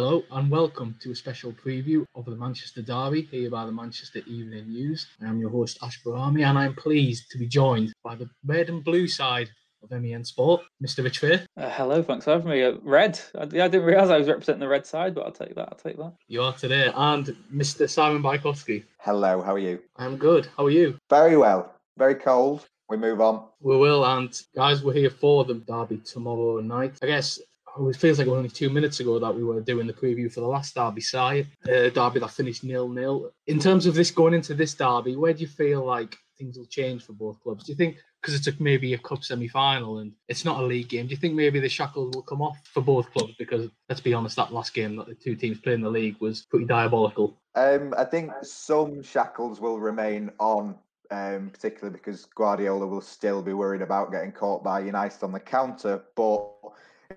Hello and welcome to a special preview of the Manchester Derby here by the Manchester Evening News. I am your host Ash Barami and I'm pleased to be joined by the red and blue side of MEN Sport, Mr. Rich Fay. Uh, hello, thanks for having me. Uh, red. I, I, didn't realise I was representing the red side, but I'll take that. I'll take that. You are today, and Mr. Simon Bajkowski. Hello, how are you? I'm good. How are you? Very well. Very cold. We move on. We will, and guys, we're here for the Derby tomorrow night. I guess it feels like only two minutes ago that we were doing the preview for the last derby side, uh, derby that finished nil nil. In terms of this going into this derby, where do you feel like things will change for both clubs? Do you think because it's a, maybe a cup semi final and it's not a league game, do you think maybe the shackles will come off for both clubs? Because let's be honest, that last game that the two teams played in the league was pretty diabolical. Um, I think some shackles will remain on um, particularly because Guardiola will still be worried about getting caught by United on the counter. But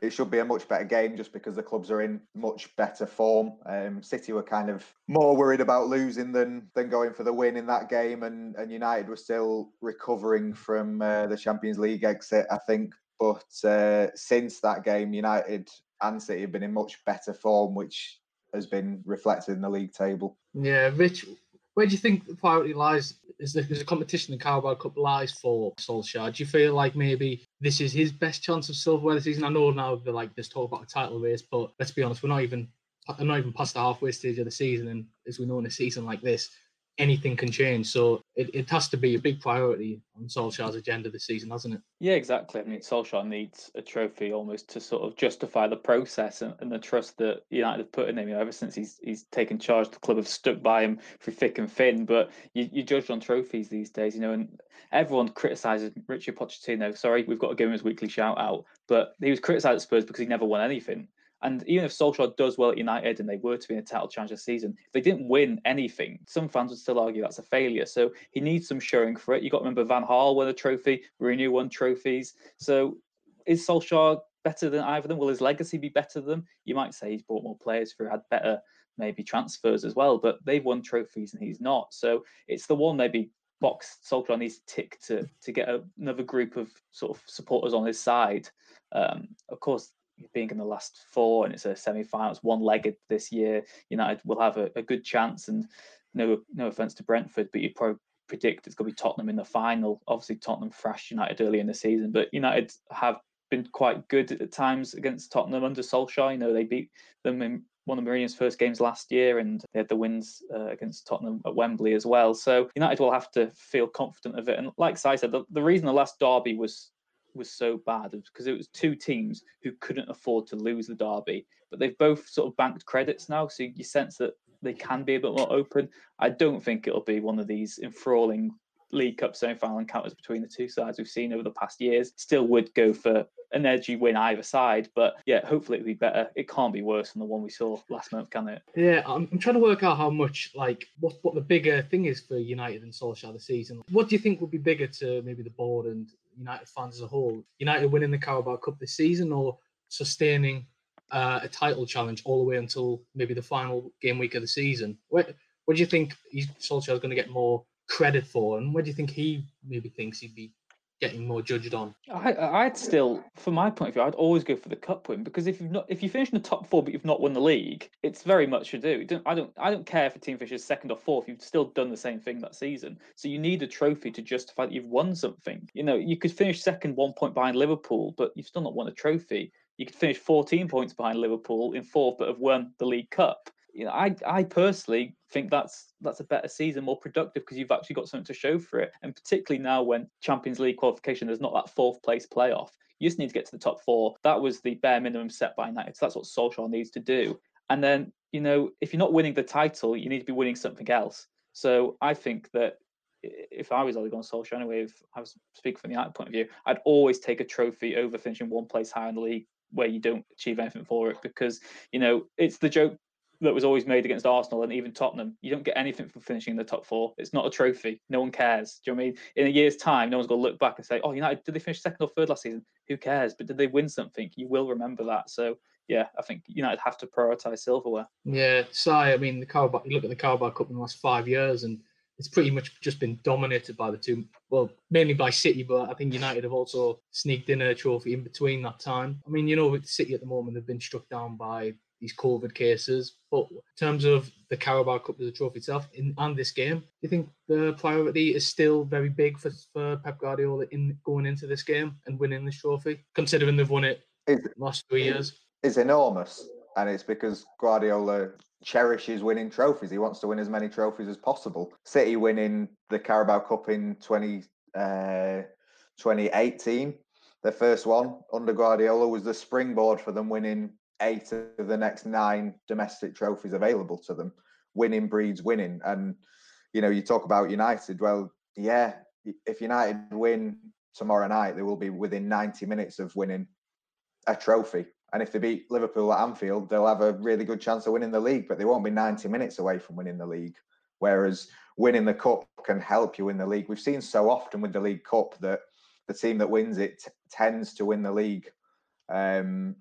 it should be a much better game just because the clubs are in much better form. Um, City were kind of more worried about losing than than going for the win in that game, and, and United were still recovering from uh, the Champions League exit, I think. But uh, since that game, United and City have been in much better form, which has been reflected in the league table. Yeah, Rich, where do you think the priority lies? Is the, is the competition the Carabao Cup lies for Solskjaer? Do you feel like maybe this is his best chance of silverware this season? I know now they're like there's talk about a title race, but let's be honest, we're not even I'm not even past the halfway stage of the season, and as we know in a season like this, anything can change. So it, it has to be a big priority on Solskjaer's agenda this season, hasn't it? Yeah, exactly. I mean, Solskjaer needs a trophy almost to sort of justify the process and, and the trust that United have put in him. You know, ever since he's he's taken charge, the club have stuck by him through thick and thin. But you, you judge on trophies these days, you know, and everyone criticises Richard Pochettino. Sorry, we've got to give him his weekly shout out, but he was criticised at Spurs because he never won anything. And even if Solskjaer does well at United and they were to be in a title challenge this season, if they didn't win anything, some fans would still argue that's a failure. So he needs some showing for it. You've got to remember Van Gaal won a trophy, Mourinho won trophies. So is Solskjaer better than either of them? Will his legacy be better than them? You might say he's brought more players who had better maybe transfers as well, but they've won trophies and he's not. So it's the one maybe box Solskjaer needs to tick to to get another group of sort of supporters on his side. Um, of course, being in the last four and it's a semi-final, it's one-legged this year. United will have a, a, good chance, and no no offense to Brentford, but you'd probably predict it's going to be Tottenham in the final. Obviously, Tottenham thrashed United early in the season, but United have been quite good at times against Tottenham under Solskjaer. You know, they beat them in one of Mourinho's first games last year, and they had the wins uh, against Tottenham at Wembley as well. So United will have to feel confident of it. And like Si said, the, the reason the last derby was was so bad because it was two teams who couldn't afford to lose the derby, but they've both sort of banked credits now, so you sense that they can be a bit more open. I don't think it'll be one of these enthralling League Cup semi-final encounters between the two sides we've seen over the past years. Still would go for an edgy win either side, but yeah, hopefully it'll be better. It can't be worse than the one we saw last month, can it? Yeah, I'm, I'm trying to work out how much like what what the bigger thing is for United and Solskjaer this season. What do you think would be bigger to maybe the board and United fans as a whole? United winning the Carabao Cup this season or sustaining uh, a title challenge all the way until maybe the final game week of the season? What, what do you think Solskjaer is going to get more credit for, and where do you think he maybe thinks he'd be getting more judged on? I, I'd still, from my point of view, I'd always go for the cup win because if you've not, if you finish in the top four but you've not won the league, it's very much to do. Don't, I don't, I don't care if a team finishes second or fourth. You've still done the same thing that season, so you need a trophy to justify that you've won something. You know, you could finish second, one point behind Liverpool, but you've still not won a trophy. You could finish 14 points behind Liverpool in fourth, but have won the League Cup you know, I I personally think that's that's a better season, more productive because you've actually got something to show for it. And particularly now when Champions League qualification, there's not that fourth place playoff. You just need to get to the top four. That was the bare minimum set by United. So that's what Solskjaer needs to do. And then, you know, if you're not winning the title, you need to be winning something else. So I think that if I was Ole Gunnar Solskjaer anyway, if I was speaking from the United point of view, I'd always take a trophy over finishing one place higher in the league where you don't achieve anything for it because you know it's the joke that was always made against Arsenal and even Tottenham. You don't get anything for finishing in the top four. It's not a trophy. No one cares. Do you know what I mean? In a year's time, no one's going to look back and say, "Oh, United did they finish second or third last season? Who cares?" But did they win something? You will remember that. So yeah, I think United have to prioritise silverware. Yeah, so I mean, the Carabao. You look at the Carabao Cup in the last five years, and it's pretty much just been dominated by the two. Well, mainly by City, but I think United have also sneaked in a trophy in between that time. I mean, you know, with City at the moment, they've been struck down by these COVID cases. But in terms of the Carabao Cup as a trophy itself in, and this game, do you think the priority is still very big for, for Pep Guardiola in going into this game and winning this trophy, considering they've won it Is, last three years? is enormous, and it's because Guardiola cherishes winning trophies. He wants to win as many trophies as possible. City winning the Carabao Cup in 20, uh, 2018, their first one under Guardiola, was the springboard for them winning eight of the next nine domestic trophies available to them. Winning breeds winning. And, you know, you talk about United. Well, yeah, if United win tomorrow night, they will be within 90 minutes of winning a trophy. And if they beat Liverpool at Anfield, they'll have a really good chance of winning the league, but they won't be 90 minutes away from winning the league. Whereas winning the cup can help you win the league. We've seen so often with the League Cup that the team that wins it t- tends to win the league. Um,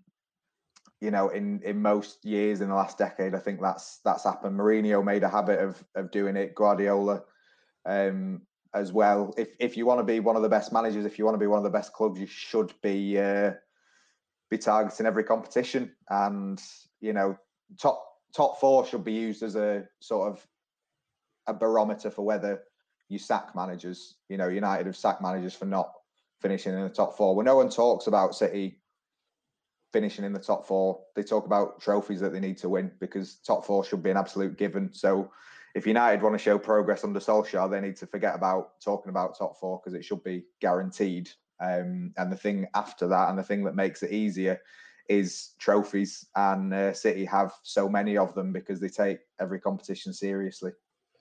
you know, in in most years in the last decade, I think that's that's happened. Mourinho made a habit of of doing it. Guardiola, um, as well. If if you want to be one of the best managers, if you want to be one of the best clubs, you should be uh, be targeting every competition. And you know, top top four should be used as a sort of a barometer for whether you sack managers. You know, United have sacked managers for not finishing in the top four. When no one talks about City finishing in the top four, they talk about trophies that they need to win because top four should be an absolute given. So if United want to show progress under Solskjaer, they need to forget about talking about top four because it should be guaranteed. Um, and the thing after that, and the thing that makes it easier, is trophies. And uh, City have so many of them because they take every competition seriously.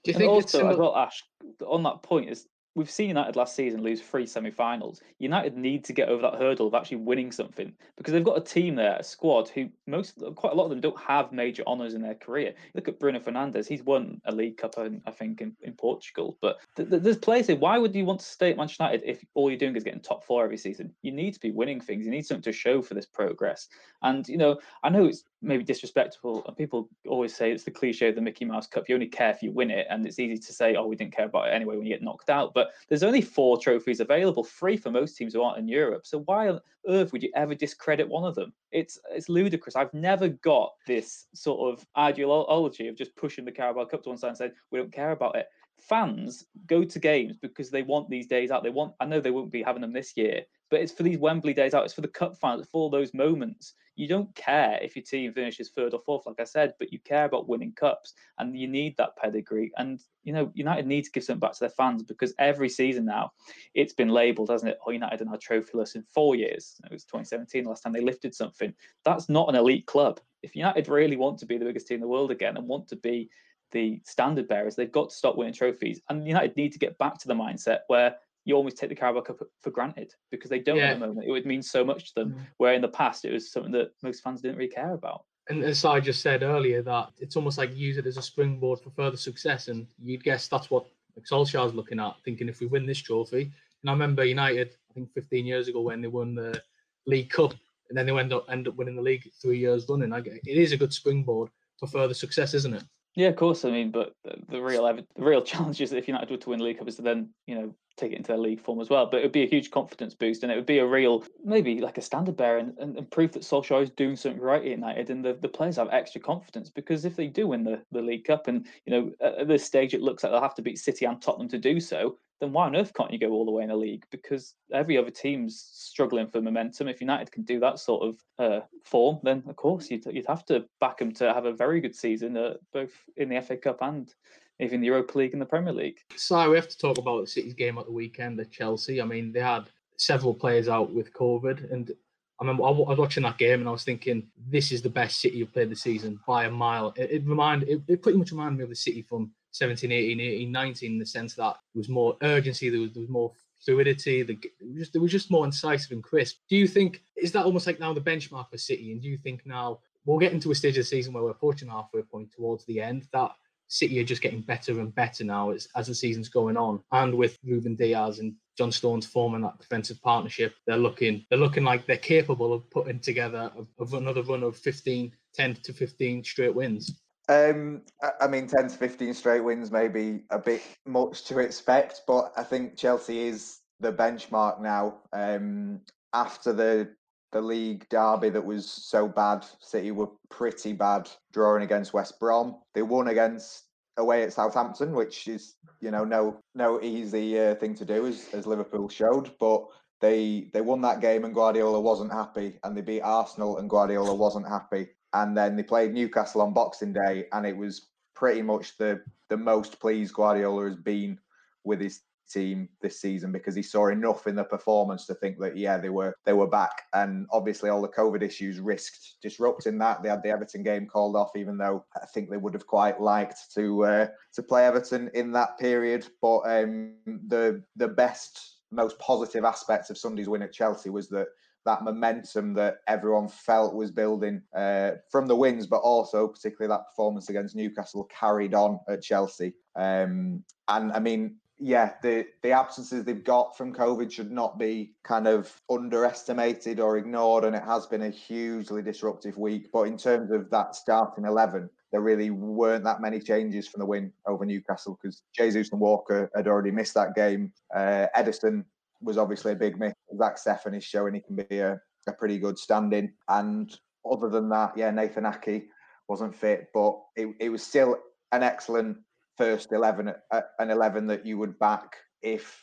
Do you And think it's also, as similar- well, Ash, on that point is we've seen United last season lose three semi-finals. United need to get over that hurdle of actually winning something because they've got a team there, a squad who most, quite a lot of them don't have major honours in their career. Look at Bruno Fernandes; he's won a League Cup, in, I think, in, in Portugal. But th- th- there's players here. Why would you want to stay at Manchester United if all you're doing is getting top four every season? You need to be winning things. You need something to show for this progress. And you know, I know it's maybe disrespectful, and people always say it's the cliche of the Mickey Mouse Cup. You only care if you win it, and it's easy to say, "Oh, we didn't care about it anyway" when you get knocked out. But there's only four trophies available, three for most teams who aren't in Europe. So why on earth would you ever discredit one of them? It's it's ludicrous. I've never got this sort of ideology of just pushing the Carabao Cup to one side and saying we don't care about it. Fans go to games because they want these days out. They want. I know they won't be having them this year, but it's for these Wembley days out. It's for the cup finals. For all those moments. You don't care if your team finishes third or fourth, like I said, but you care about winning cups, and you need that pedigree. And you know, United need to give something back to their fans because every season now, it's been labelled, hasn't it? Oh, United and now trophyless in four years. It was 2017 the last time they lifted something. That's not an elite club. If United really want to be the biggest team in the world again and want to be the standard bearers, they've got to stop winning trophies. And United need to get back to the mindset where you almost take the Carabao Cup for granted because they don't Yeah. at the moment. It would mean so much to them. Mm. Where in the past it was something that most fans didn't really care about. And as I just said earlier, that it's almost like use it as a springboard for further success. And you'd guess that's what Solskjaer's looking at, thinking if we win this trophy. And I remember United, I think 15 years ago when they won the League Cup, and then they end up end up winning the league three years running. I it is a good springboard for further success, isn't it? Yeah, of course. I mean, but the, the real the real challenge is that if United were to win the League Cup, is to then you know take it into their league form as well. But it would be a huge confidence boost, and it would be a real maybe like a standard bearer and, and, and proof that Solskjaer is doing something right at United, and the, the players have extra confidence because if they do win the, the League Cup, and you know at, this stage it looks like they'll have to beat City and Tottenham to do so, then why on earth can't you go all the way in the league? Because every other team's struggling for momentum. If United can do that sort of uh, form, then of course you'd, you'd have to back them to have a very good season, uh, both in the FA Cup and even the Europa League and the Premier League. So we have to talk about the City's game at the weekend at Chelsea. I mean, they had several players out with COVID, and I remember I was watching that game and I was thinking, this is the best City you've played this season by a mile. It, it remind it, it pretty much reminded me of the City from 17, 18, 18, 19 in the sense that there was more urgency, there was, there was more fluidity. The just they were just more incisive and crisp. Do you think is that almost like now the benchmark for City? And do you think now we'll get into a stage of the season where we're approaching halfway point towards the end that City are just getting better and better now as, as the season's going on, and with Ruben Dias and John Stones forming that defensive partnership, they're looking they're looking like they're capable of putting together of, of another run of 15, 10 to 15 straight wins. Um, I mean, 10 to 15 straight wins may be a bit much to expect, but I think Chelsea is the benchmark now. Um, after the the league derby that was so bad, City were pretty bad drawing against West Brom. They won against away at Southampton, which is you know no no easy uh, thing to do as, as Liverpool showed, but they they won that game and Guardiola wasn't happy, and they beat Arsenal and Guardiola wasn't happy and then they played Newcastle on Boxing Day, and it was pretty much the the most pleased Guardiola has been with his team this season because he saw enough in the performance to think that yeah they were they were back. And obviously all the covid issues risked disrupting that. They had the everton game called off even though i think they would have quite liked to uh, to play everton in that period. But um, the the best most positive aspects of sunday's win at chelsea was that that momentum that everyone felt was building uh, from the wins, but also particularly that performance against Newcastle carried on at Chelsea. Um, and I mean, yeah, the the absences they've got from COVID should not be kind of underestimated or ignored, and it has been a hugely disruptive week. But in terms of that starting eleven, there really weren't that many changes from the win over Newcastle because Jesus and Walker had already missed that game. Uh, Ederson was obviously a big miss. Zack Steffen is showing he can be a, a pretty good stand-in. And other than that, yeah, Nathan Ake wasn't fit, but it, it was still an excellent first 11, uh, an 11 that you would back if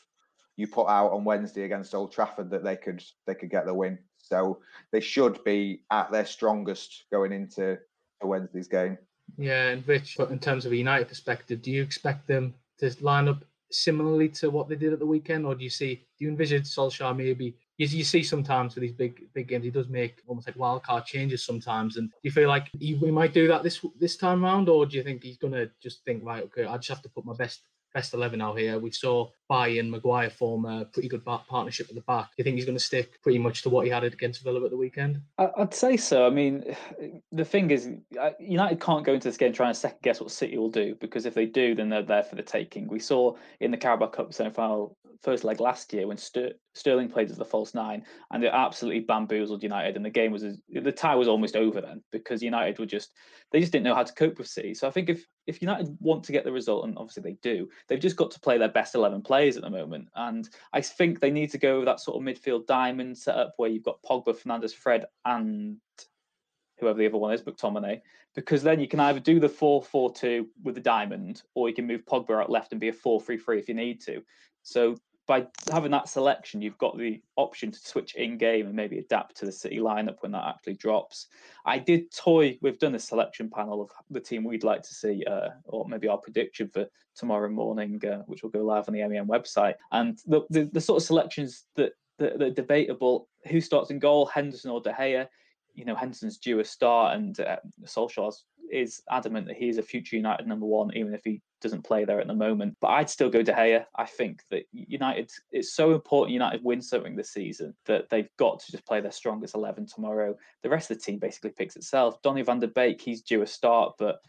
you put out on Wednesday against Old Trafford that they could they could get the win. So they should be at their strongest going into Wednesday's game. Yeah, and Rich, but in terms of a United perspective, do you expect them to line up similarly to what they did at the weekend, or do you see do you envision Solskjaer maybe? You, you see sometimes with these big big games, he does make almost like wild card changes sometimes. And do you feel like he, he might do that this this time around, or do you think he's gonna just think right, okay, I just have to put my best best 11 out here. We saw Bailly and Maguire form a pretty good partnership at the back. Do you think he's going to stick pretty much to what he had against Villa at the weekend? I'd say so. I mean, the thing is, United can't go into this game trying to second guess what City will do because if they do, then they're there for the taking. We saw in the Carabao Cup semi final first leg last year when Sterling played as the false nine, and they absolutely bamboozled United. And the game was the tie was almost over then because United were just they just didn't know how to cope with City. So I think if if United want to get the result, and obviously they do, they've just got to play their best eleven players at the moment. And I think they need to go with that sort of midfield diamond setup where you've got Pogba, Fernandes, Fred, and whoever the other one is, McTominay, because then you can either do the 4 4 2 with the diamond, or you can move Pogba out left and be a 4 3 3 if you need to. So by having that selection, you've got the option to switch in game and maybe adapt to the City lineup when that actually drops. I did toy, we've done a selection panel of the team we'd like to see, uh, or maybe our prediction for tomorrow morning, uh, which will go live on the MEN website. And the, the, the sort of selections that, that, that, are debatable who starts in goal, Henderson or De Gea? You know, Henderson's due a start, and uh, Solskjaer's is adamant that he's a future United number one, even if he doesn't play there at the moment. But I'd still go De Gea. I think that United, it's so important United win something this season that they've got to just play their strongest 11 tomorrow. The rest of the team basically picks itself. Donny van der Beek, he's due a start, but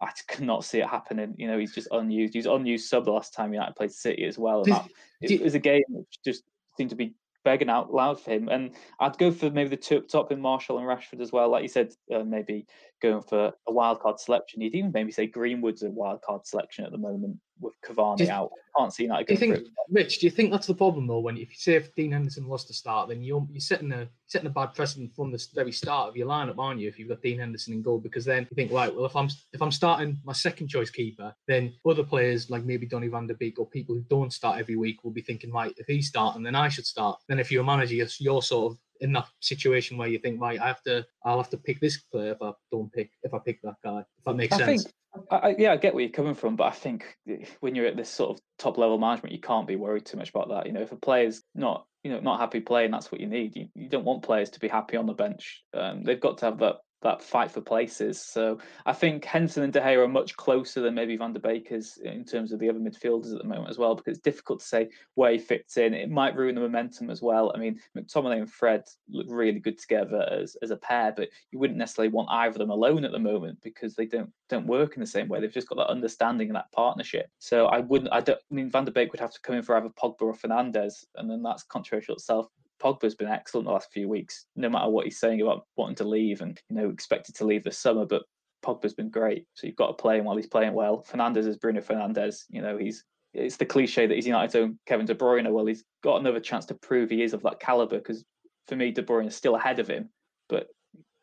I cannot see it happening. You know, he's just unused. He's unused sub the last time United played City as well. And that, it was a game which just seemed to be begging out loud for him. And I'd go for maybe the two up top in Martial and Rashford as well. Like you said, uh, maybe going for a wild card selection. You'd even maybe say Greenwood's a wild card selection at the moment with Cavani you, out. Can't see that. Do you think, Rich? Do you think that's the problem though? When if you say if Dean Henderson was to start, then you're you're setting a setting a bad precedent from the very start of your lineup, aren't you? If you've got Dean Henderson in goal, because then you think, right, well, if I'm if I'm starting my second choice keeper, then other players like maybe Donny Van Der Beek or people who don't start every week will be thinking, right, if he's starting, then I should start. Then if you're a manager, you're, you're sort of in that situation where you think, right, I have to, I'll have to pick this player if I don't pick, if I pick that guy. If that makes I sense. Think, I, yeah, I get where you're coming from, but I think when you're at this sort of top level management, you can't be worried too much about that. You know, if a player's not, you know, not happy playing, that's what you need. You, you don't want players to be happy on the bench. Um, they've got to have that that fight for places. So I think Henson and De Gea are much closer than maybe Van der Beek is in terms of the other midfielders at the moment as well, because it's difficult to say where he fits in. It might ruin the momentum as well. I mean, McTominay and Fred look really good together as, as a pair, but you wouldn't necessarily want either of them alone at the moment because they don't don't work in the same way. They've just got that understanding and that partnership. So I wouldn't. I don't. I mean, Van der Beek would have to come in for either Pogba or Fernandes, and then that's controversial itself. Pogba's been excellent the last few weeks, no matter what he's saying about wanting to leave and you know expected to leave this summer. But Pogba's been great, so you've got to play him while he's playing well. Fernandes is Bruno Fernandes. You know he's it's the cliche that he's United's own Kevin De Bruyne. Well, he's got another chance to prove he is of that caliber because for me, De Bruyne is still ahead of him, but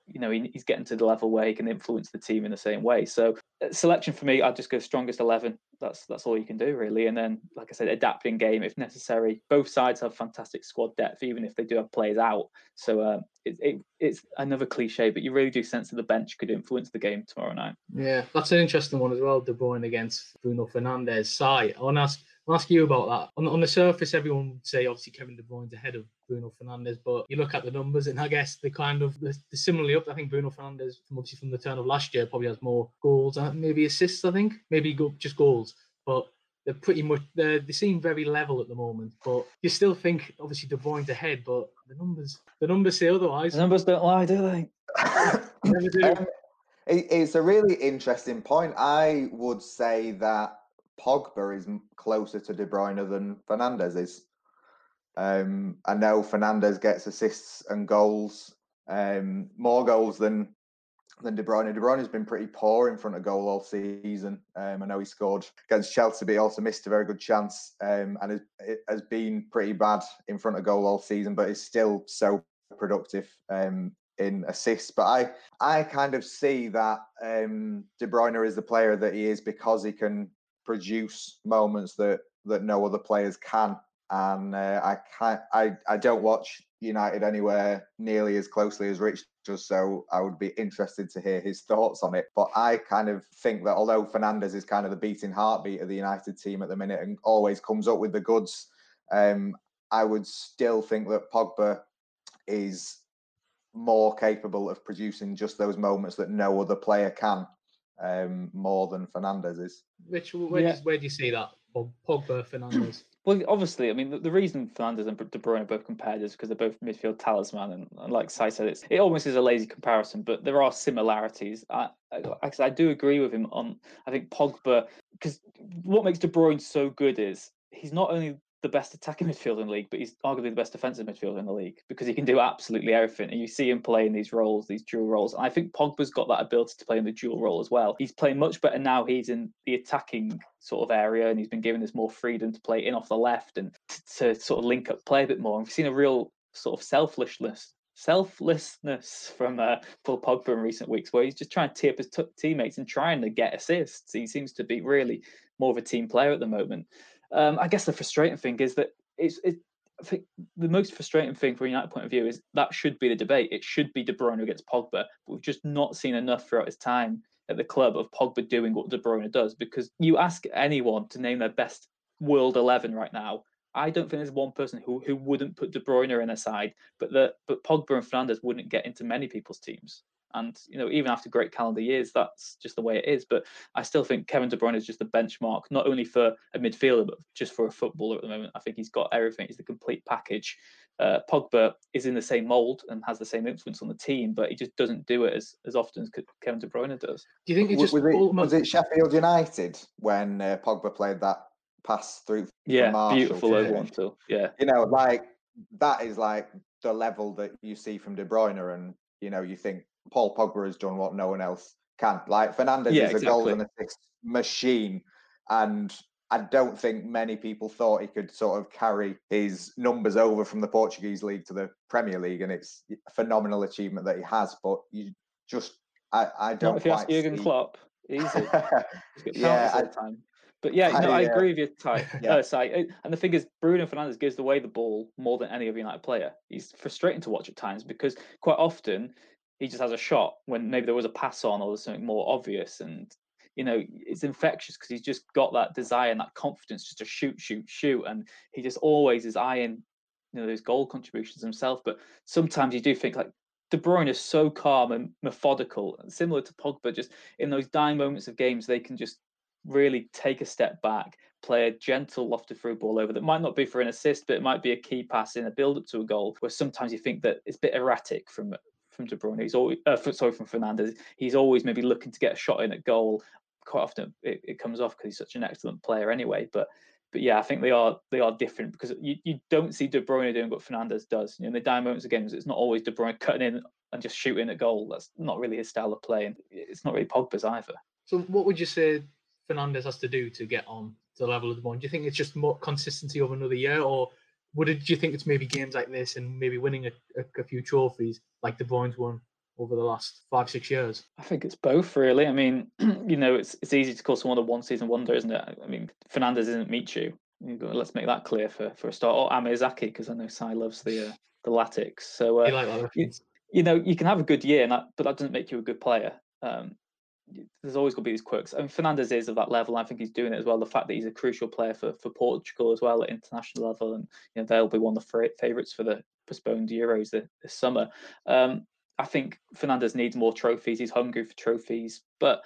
you know he, he's getting to the level where he can influence the team in the same way. So uh, selection for me, I'd just go strongest eleven. That's that's all you can do really. And then, like I said, adapting game if necessary. Both sides have fantastic squad depth, even if they do have players out. So um, it, it, it's another cliche, but you really do sense that the bench could influence the game tomorrow night. Yeah, that's an interesting one as well. De Bruyne against Bruno Fernandes. Si, I want to ask I'll ask you about that. On, on the surface, everyone would say obviously Kevin De Bruyne's ahead of Bruno Fernandes, but you look at the numbers and I guess they kind of they're, similarly up. I think Bruno Fernandes, from obviously from the turn of last year, probably has more goals, and maybe assists. I think maybe go, just goals, but they're pretty much they they seem very level at the moment. But you still think obviously De Bruyne's ahead, but the numbers the numbers say otherwise. The numbers don't lie, do they? um, it, it's a really interesting point. I would say that Pogba is closer to De Bruyne than Fernandes is. Um, I know Fernandes gets assists and goals, um, more goals than than De Bruyne. De Bruyne has been pretty poor in front of goal all season. Um, I know he scored against Chelsea, but he also missed a very good chance um, and it has been pretty bad in front of goal all season, but is still so productive um, in assists. But I, I kind of see that um, De Bruyne is the player that he is because he can produce moments that that no other players can. And uh, I can't, I, I don't watch United anywhere nearly as closely as Rich does, so I would be interested to hear his thoughts on it. But I kind of think that although Fernandes is kind of the beating heartbeat of the United team at the minute and always comes up with the goods, um, I would still think that Pogba is more capable of producing just those moments that no other player can um, more than Fernandes is. Rich, where, yeah. do, where do you see that? Pogba, Fernandes. Well, obviously, I mean, the, the, reason Fernandes and De Bruyne are both compared is because they're both midfield talisman, and, and like Si said, it's it almost is a lazy comparison, but there are similarities. I, I, I do agree with him on. I think Pogba, because what makes De Bruyne so good is he's not only the best attacking midfielder in the league, but he's arguably the best defensive midfielder in the league because he can do absolutely everything. And you see him playing these roles, these dual roles. And I think Pogba's got that ability to play in the dual role as well. He's playing much better now. He's in the attacking sort of area and he's been given this more freedom to play in off the left and to, to sort of link up play a bit more. And we've seen a real sort of selflessness selflessness from uh, Paul Pogba in recent weeks, where he's just trying to tee up his t- teammates and trying to get assists. He seems to be really more of a team player at the moment. Um, I guess the frustrating thing is that it's it, I think the most frustrating thing from a United point of view is that should be the debate. It should be De Bruyne against Pogba, but we've just not seen enough throughout his time at the club of Pogba doing what De Bruyne does. Because you ask anyone to name their best world eleven right now, I don't think there's one person who, who wouldn't put De Bruyne in a side, but the but Pogba and Fernandes wouldn't get into many people's teams. And you know, even after great calendar years, that's just the way it is. But I still think Kevin De Bruyne is just the benchmark, not only for a midfielder, but just for a footballer at the moment. I think he's got everything. He's the complete package. Uh, Pogba is in the same mold and has the same influence on the team, but he just doesn't do it as, as often as Kevin De Bruyne does. Do you think it just was it, was it Sheffield United when uh, Pogba played that pass through? Yeah, beautiful one too. Yeah, you know, like that is like the level that you see from De Bruyne, and you know, you think Paul Pogba has done what no one else can. Like Fernandes yeah, is a exactly. goal and assist machine, and I don't think many people thought he could sort of carry his numbers over from the Portuguese league to the Premier League, and it's a phenomenal achievement that he has. But you just, I, I don't. Not if you ask Jurgen Klopp, easy. yeah, I, time. But yeah, no, I, I agree with you, Ty. yeah. Uh, and the thing is, Bruno Fernandes gives away the ball more than any other United player. He's frustrating to watch at times because quite often he just has a shot when maybe there was a pass on or there's something more obvious and you know it's infectious because he's just got that desire and that confidence just to shoot shoot shoot and he just always is eyeing you know those goal contributions himself but sometimes you do think like De Bruyne is so calm and methodical, similar to Pogba. Just in those dying moments of games, they can just really take a step back, play a gentle lofted through ball over that might not be for an assist, but it might be a key pass in a build up to a goal. Where sometimes you think that it's a bit erratic from from De Bruyne. He's always uh, sorry from Fernandes. He's always maybe looking to get a shot in at goal. Quite often it, it comes off because he's such an excellent player anyway. But but yeah, I think they are they are different because you, you don't see De Bruyne doing what Fernandes does. You know, in the dying moments of games, it's not always De Bruyne cutting in and just shooting at goal. That's not really his style of play, and it's not really Pogba's either. So, what would you say Fernandes has to do to get on to the level of the one? Do you think it's just more consistency over another year, or would it, do you think it's maybe games like this and maybe winning a, a, a few trophies like De Bruyne's won over the last five six years? I think it's both really. I mean, you know, it's it's easy to call someone a one season wonder, isn't it? I mean, Fernandes isn't Michu. Let's make that clear for, for a start. Or Amr Zaki, because I know Si loves the uh, the Latics. So uh, you, like you, you, know, you can have a good year, and that, but that doesn't make you a good player. Um, there's always going to be these quirks. And Fernandes is of that level. I think he's doing it as well. The fact that he's a crucial player for, for Portugal as well at international level, and you know they'll be one of the favourites for the postponed Euros this, this summer. Um, I think Fernandes needs more trophies. He's hungry for trophies, but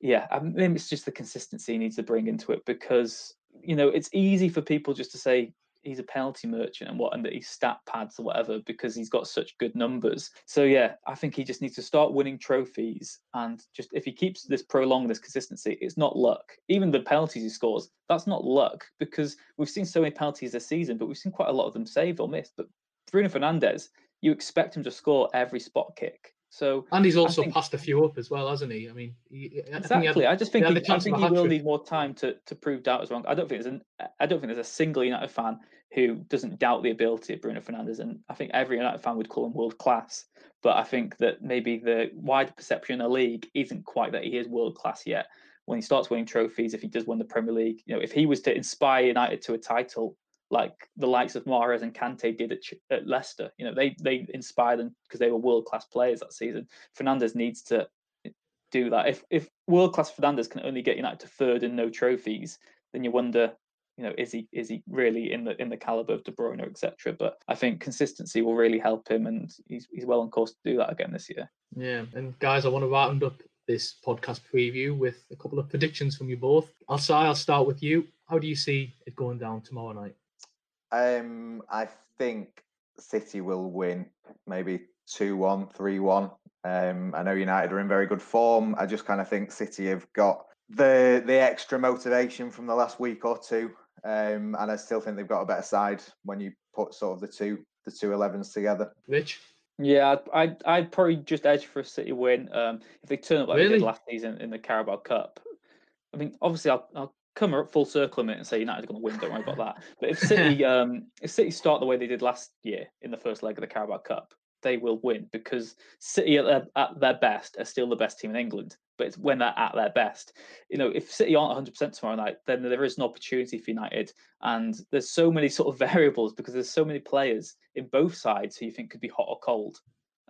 yeah, I mean, it's just the consistency he needs to bring into it because you know it's easy for people just to say he's a penalty merchant and what and that he's stat pads or whatever because he's got such good numbers. So yeah, I think he just needs to start winning trophies and just if he keeps this prolonged this consistency, it's not luck. Even the penalties he scores, that's not luck because we've seen so many penalties this season, but we've seen quite a lot of them saved or missed. But Bruno Fernandes, you expect him to score every spot kick. So and he's also think, passed a few up as well, hasn't he? I mean, he, exactly. I, I, just think he, I think he will need more time to to prove doubters wrong. I don't think there's an I don't think there's a single United fan who doesn't doubt the ability of Bruno Fernandes, and I think every United fan would call him world class. But I think that maybe the wider perception in the league isn't quite that he is world class yet. When he starts winning trophies, if he does win the Premier League, you know, if he was to inspire United to a title, like the likes of Mahrez and Kante did at, at Leicester. You know, they they inspired them because they were world class players that season. Fernandes needs to eh, do that. If if world class Fernandes can only get United to third and no trophies, then you wonder, you know, is he is he really in the in the caliber of De Bruyne, etc. But I think consistency will really help him, and he's he's well on course to do that again this year. Yeah, and guys, I want to round up this podcast preview with a couple of predictions from you both. I'll say I'll start with you. How do you see it going down tomorrow night? Um, I think City will win, maybe 2 1, 3 1. Um, I know United are in very good form. I just kind of think City have got the the extra motivation from the last week or two. Um, and I still think they've got a better side when you put sort of the two the two 11s together. Rich? Yeah, I'd, I'd probably just edge for a City win. Um, if they turn up like really? they did last season in the Carabao Cup, I mean, obviously, I'll, I'll come up full circle a minute and say United are going to win. Don't worry about that. But if City, um, if City start the way they did last year in the first leg of the Carabao Cup, they will win because City at their, at their best are still the best team in England. But it's when they're at their best. You know, if City aren't 100% tomorrow night, then there is an opportunity for United. And there's so many sort of variables because there's so many players in both sides who you think could be hot or cold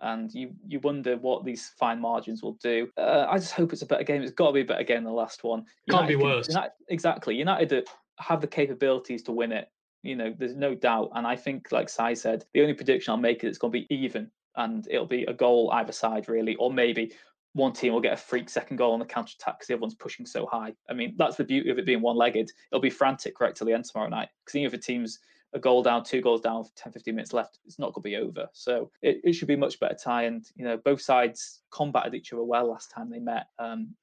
and you you wonder what these fine margins will do. Uh, I just hope it's a better game. It's got to be a better game than the last one. Can't be worse. United, exactly. United have the capabilities to win it. You know, there's no doubt. And I think, like Si said, the only prediction I'll make is it's going to be even, and it'll be a goal either side, really, or maybe one team will get a freak second goal on the counter attack because the other one's pushing so high. I mean, that's the beauty of it being one legged. It'll be frantic right till the end tomorrow night because even if a team's a goal down, two goals down, 10, 15 minutes left, it's not going to be over. So it, it should be much better tie. And, you know, both sides combated each other well last time they met. Um,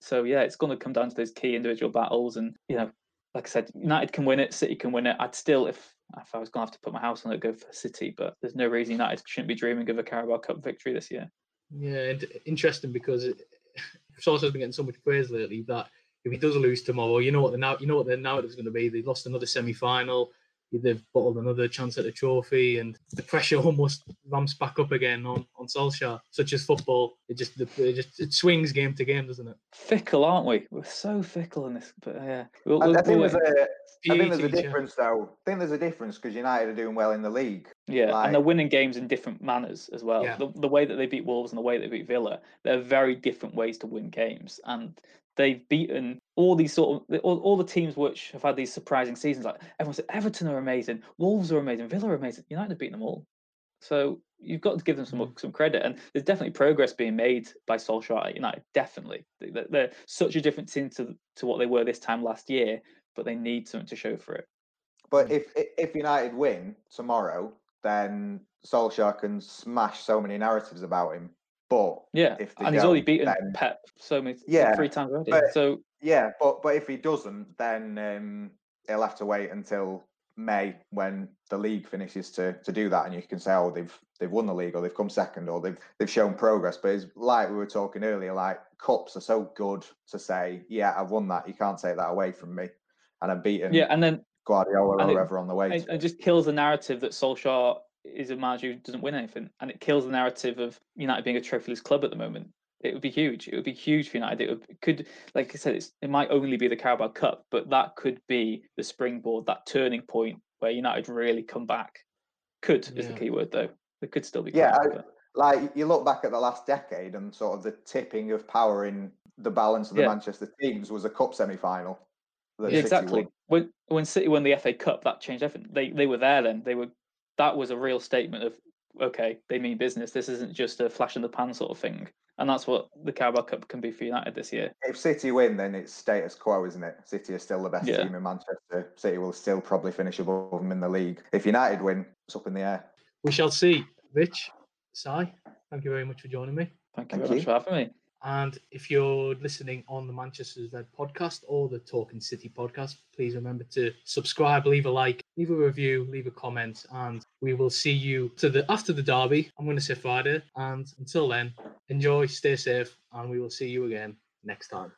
so, yeah, it's going to come down to those key individual battles. And, you know, like I said, United can win it, City can win it. I'd still, if if I was going to have to put my house on it, go for City. But there's no reason United shouldn't be dreaming of a Carabao Cup victory this year. Yeah, interesting because Source has been getting so much praise lately that if he does lose tomorrow, you know what the now you know what the narrative is going to be. They lost another semi final they've bottled another chance at a trophy, and the pressure almost ramps back up again on on Solskjaer. Such as football, it just it just it swings game to game, doesn't it? Fickle, aren't we? We're so fickle in this, but yeah. We'll, I, we'll, I, think we'll, there's a, I think there's a difference, though. I think there's a difference because United are doing well in the league. Yeah, like, and they're winning games in different manners as well. Yeah. The, the way that they beat Wolves and the way they beat Villa, they're very different ways to win games, and they've beaten all these sort of all, all, the teams which have had these surprising seasons. Like everyone said, Everton are amazing, Wolves are amazing, Villa are amazing. United have beaten them all. So you've got to give them some hmm. some credit. And there's definitely progress being made by Solskjaer at United. Definitely, they're, they're such a different team to to what they were this time last year, but they need something to show for it. But hmm. if if United win tomorrow, then Solskjaer can smash so many narratives about him. But yeah, if and he's already beaten then, Pep so many yeah, three times already. But, so yeah, but but if he doesn't, then um, he'll have to wait until May when the league finishes to to do that, and you can say, oh, they've they've won the league or they've come second or they've they've shown progress. But it's like we were talking earlier, like cups are so good to say, yeah, I've won that. You can't take that away from me, and I'm beaten. Yeah, and then Guardiola or whoever on the way. And, it just kills the narrative that Solskjaer is a manager who doesn't win anything, and it kills the narrative of United being a trophyless club at the moment. It would be huge. It would be huge for United. It, would, could, like I said, it might only be the Carabao Cup, but that could be the springboard, that turning point where United really come back. Could yeah. is the key word, though. It could still be. Yeah, I, like you look back at the last decade and sort of the tipping of power in the balance of the yeah. Manchester teams was a cup semi-final. Yeah, exactly. When when City won the FA Cup, that changed everything. They they were there then. They were that was a real statement of okay, they mean business. This isn't just a flash in the pan sort of thing. And that's what the Carabao Cup can be for United this year. If City win, then it's status quo, isn't it? City is still the best yeah. team in Manchester. City will still probably finish above them in the league. If United win, it's up in the air. We shall see. Rich, Si, thank you very much for joining me. Thank you thank very you. much for having me. And if you're listening on the Manchester's Red podcast or the Talking City podcast, please remember to subscribe, leave a like, leave a review, leave a comment, and we will see you to the after the derby. I'm going to say Friday, and until then, enjoy, stay safe, and we will see you again next time.